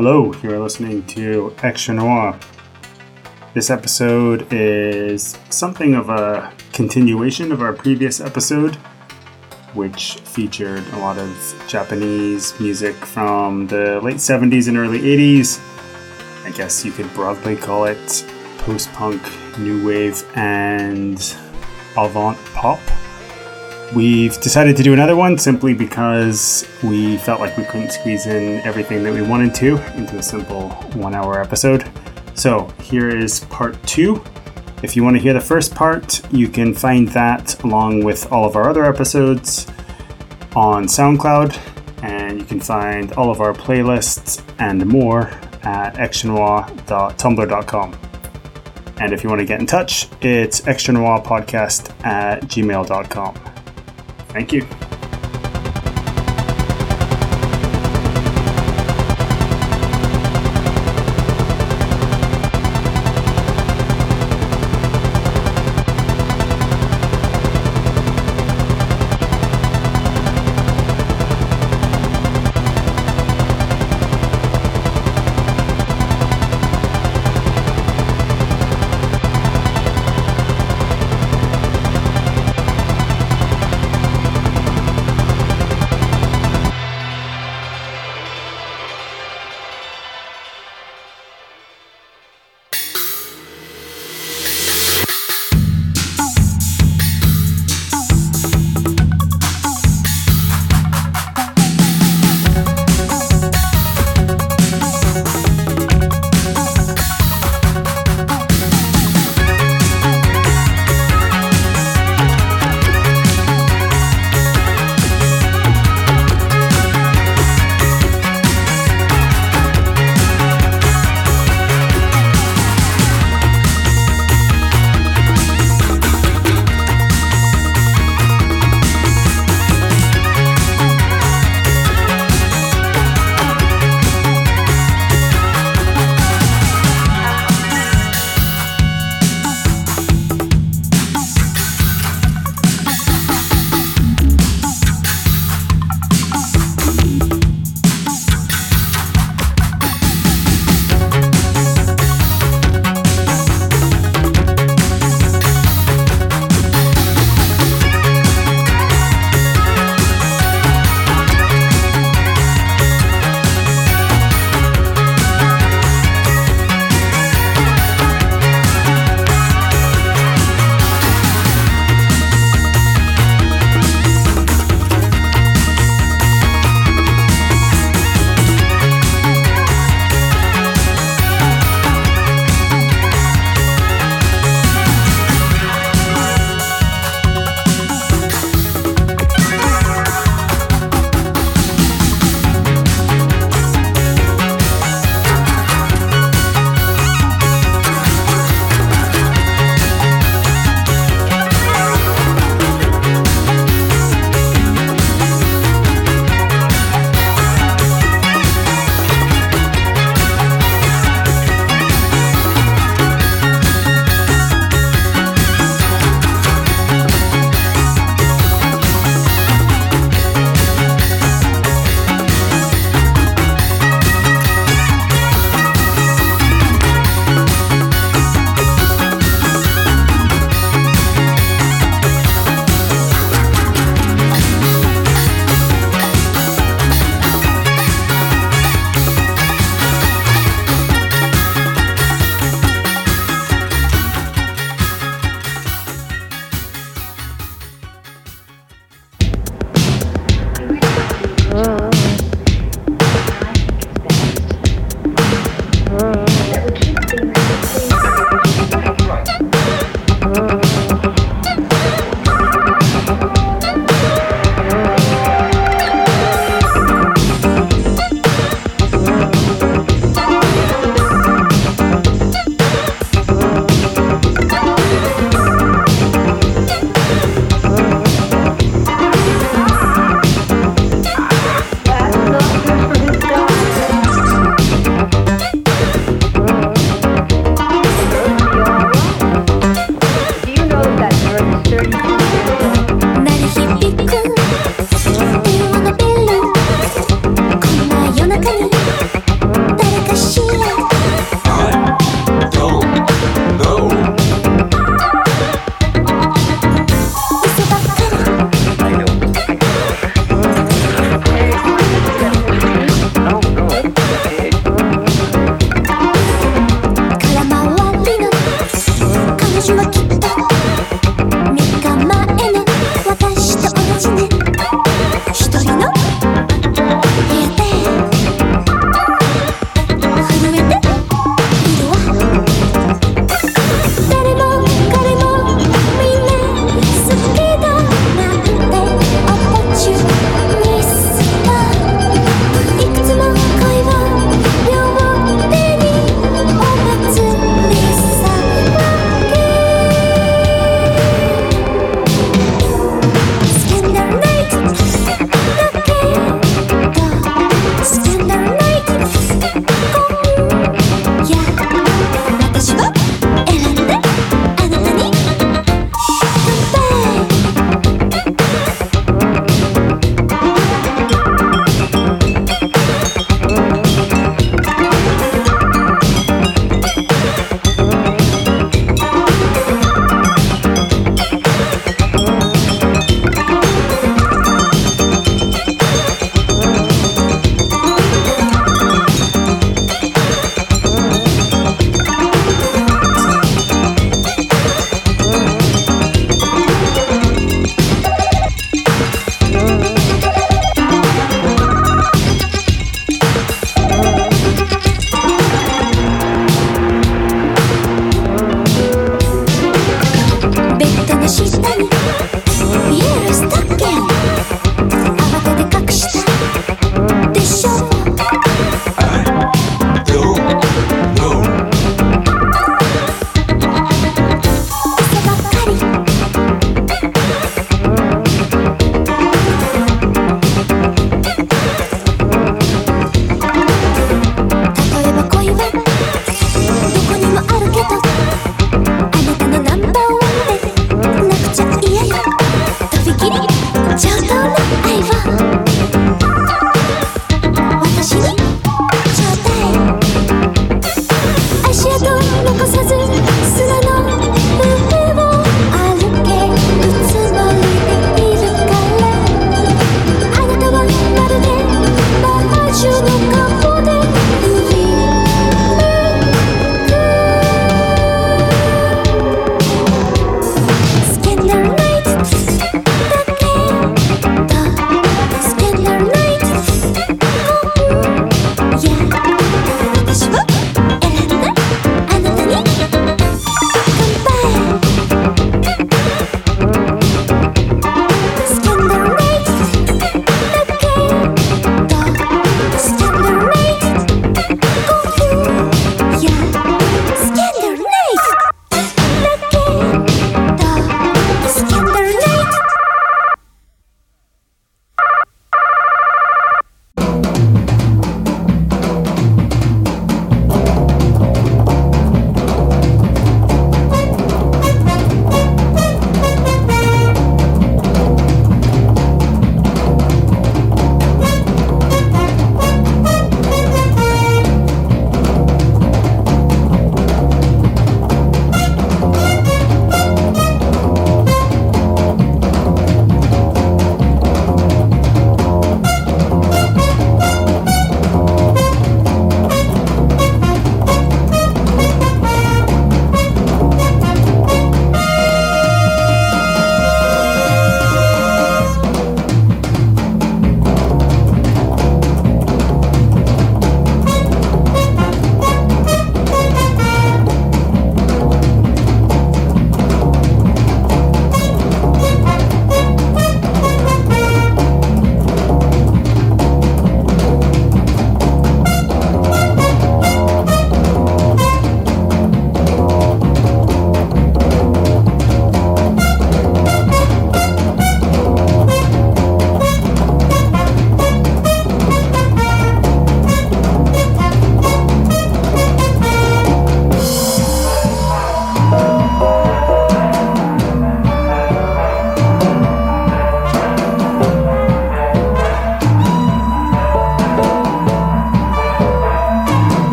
Hello, you're listening to Extra Noir. This episode is something of a continuation of our previous episode, which featured a lot of Japanese music from the late 70s and early 80s. I guess you could broadly call it post punk, new wave, and avant pop. We've decided to do another one simply because we felt like we couldn't squeeze in everything that we wanted to into a simple one hour episode. So here is part two. If you want to hear the first part, you can find that along with all of our other episodes on SoundCloud, and you can find all of our playlists and more at extranoir.tumblr.com. And if you want to get in touch, it's extranoirpodcast at gmail.com. Thank you.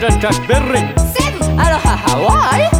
just Chuck Berry. Aloha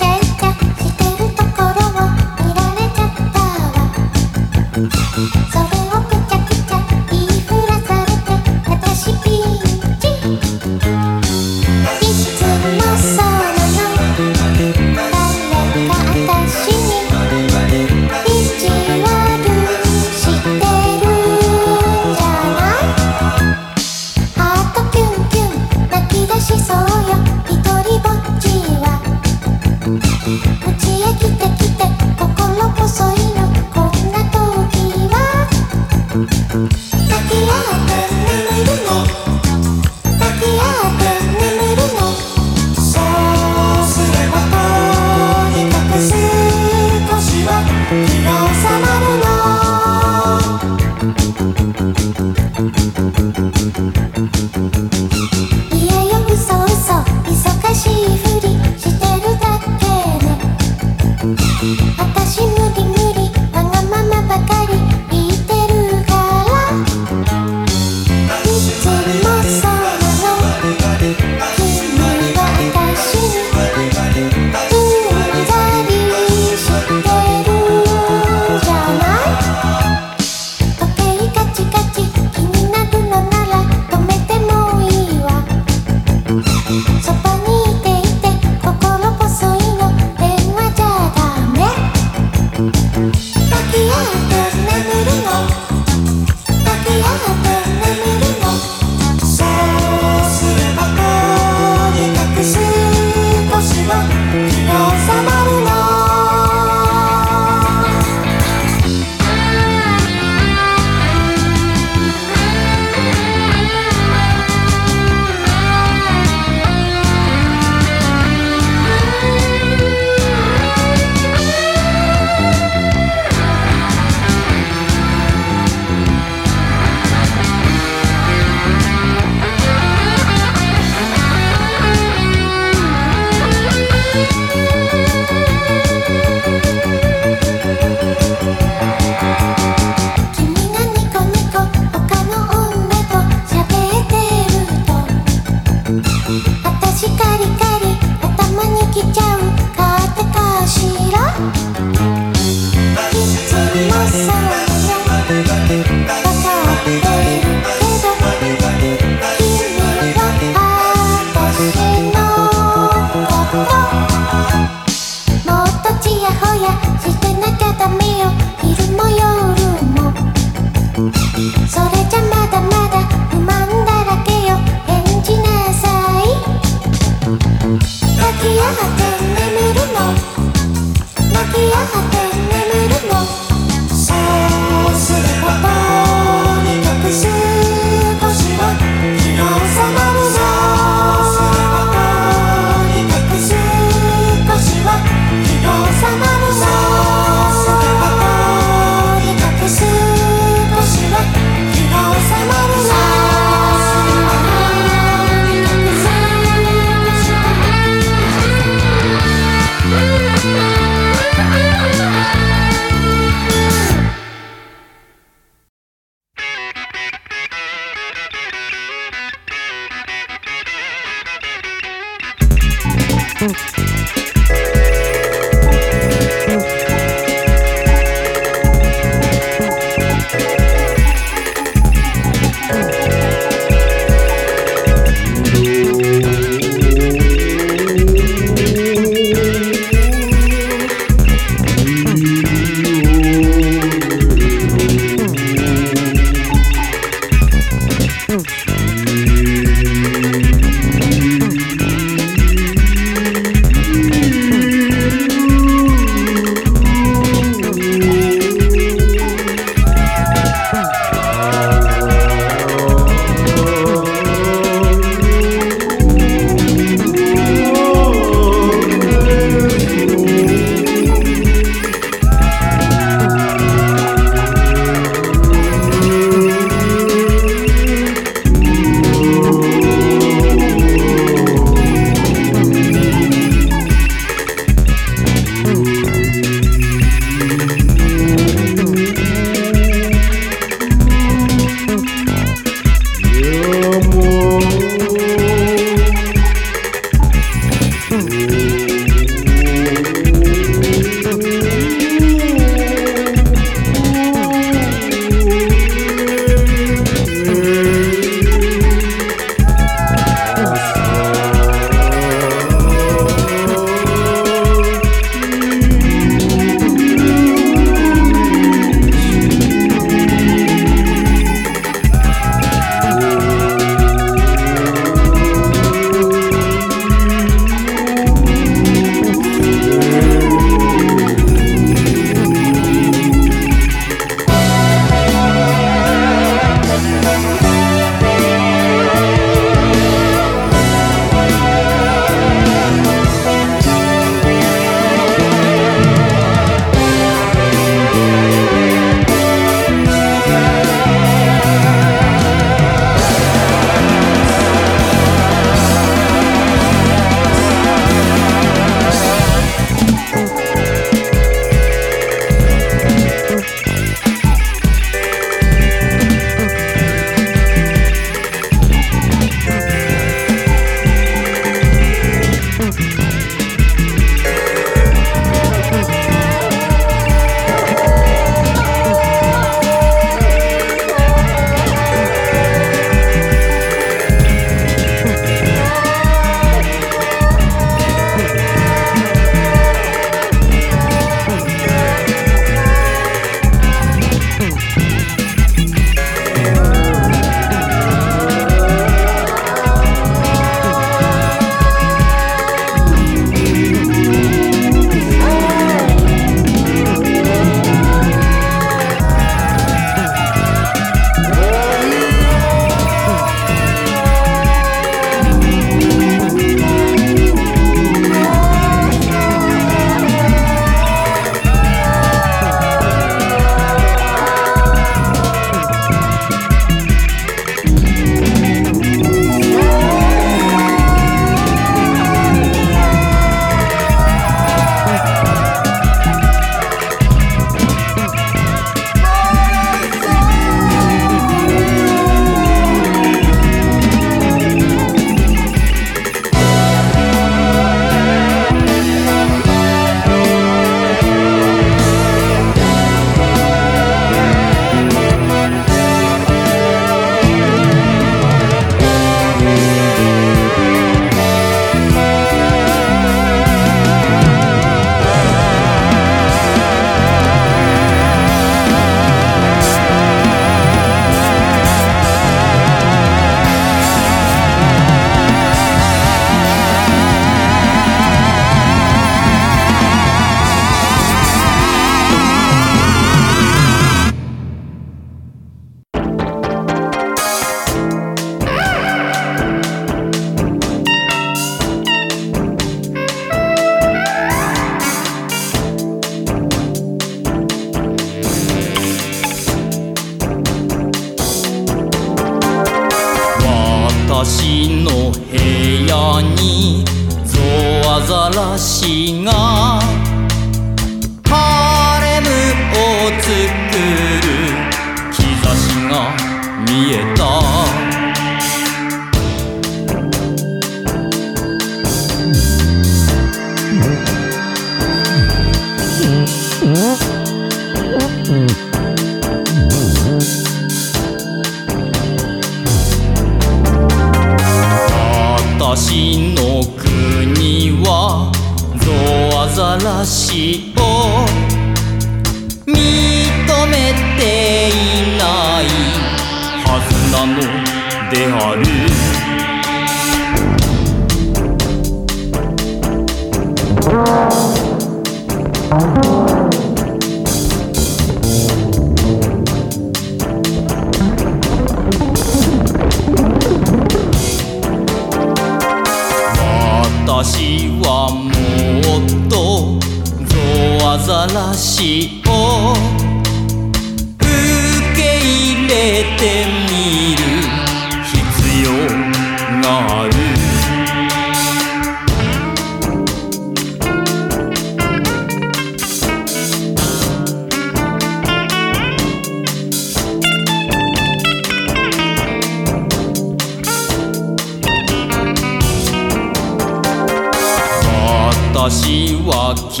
私はき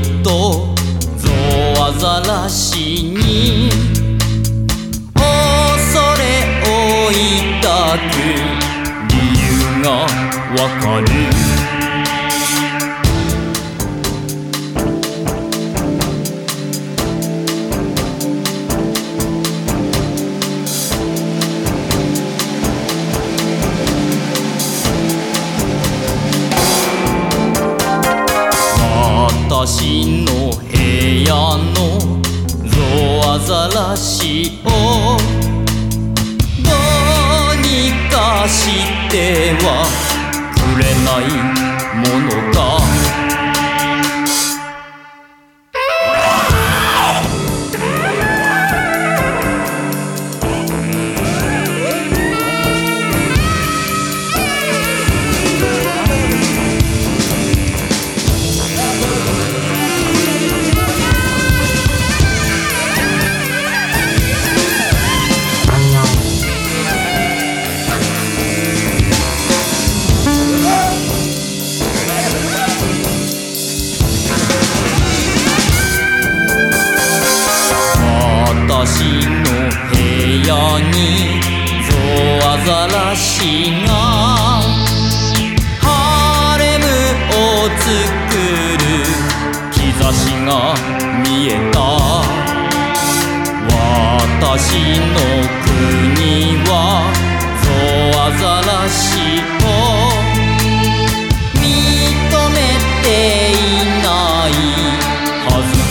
っとゾワザラシに恐れを抱く理由がわかる。ざらしを。どうにかしては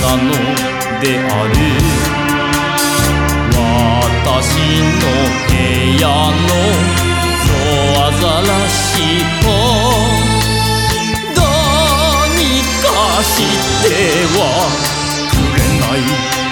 なのである私の部屋のゾワザラしとどうにかしてはくれない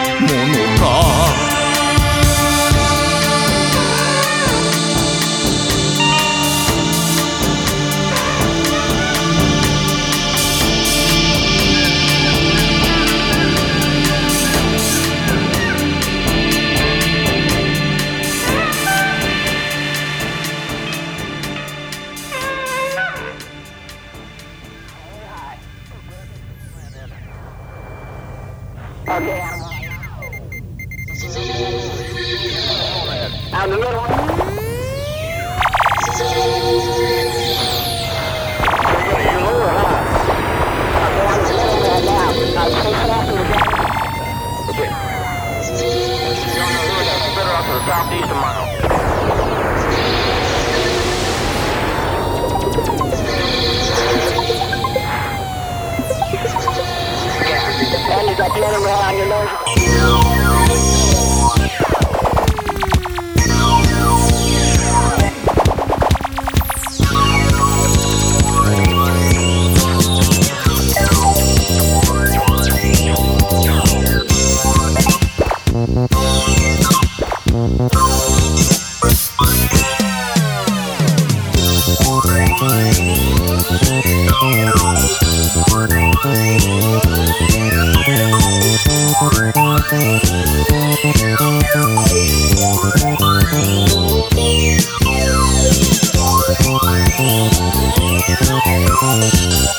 どこかへ行くぞ。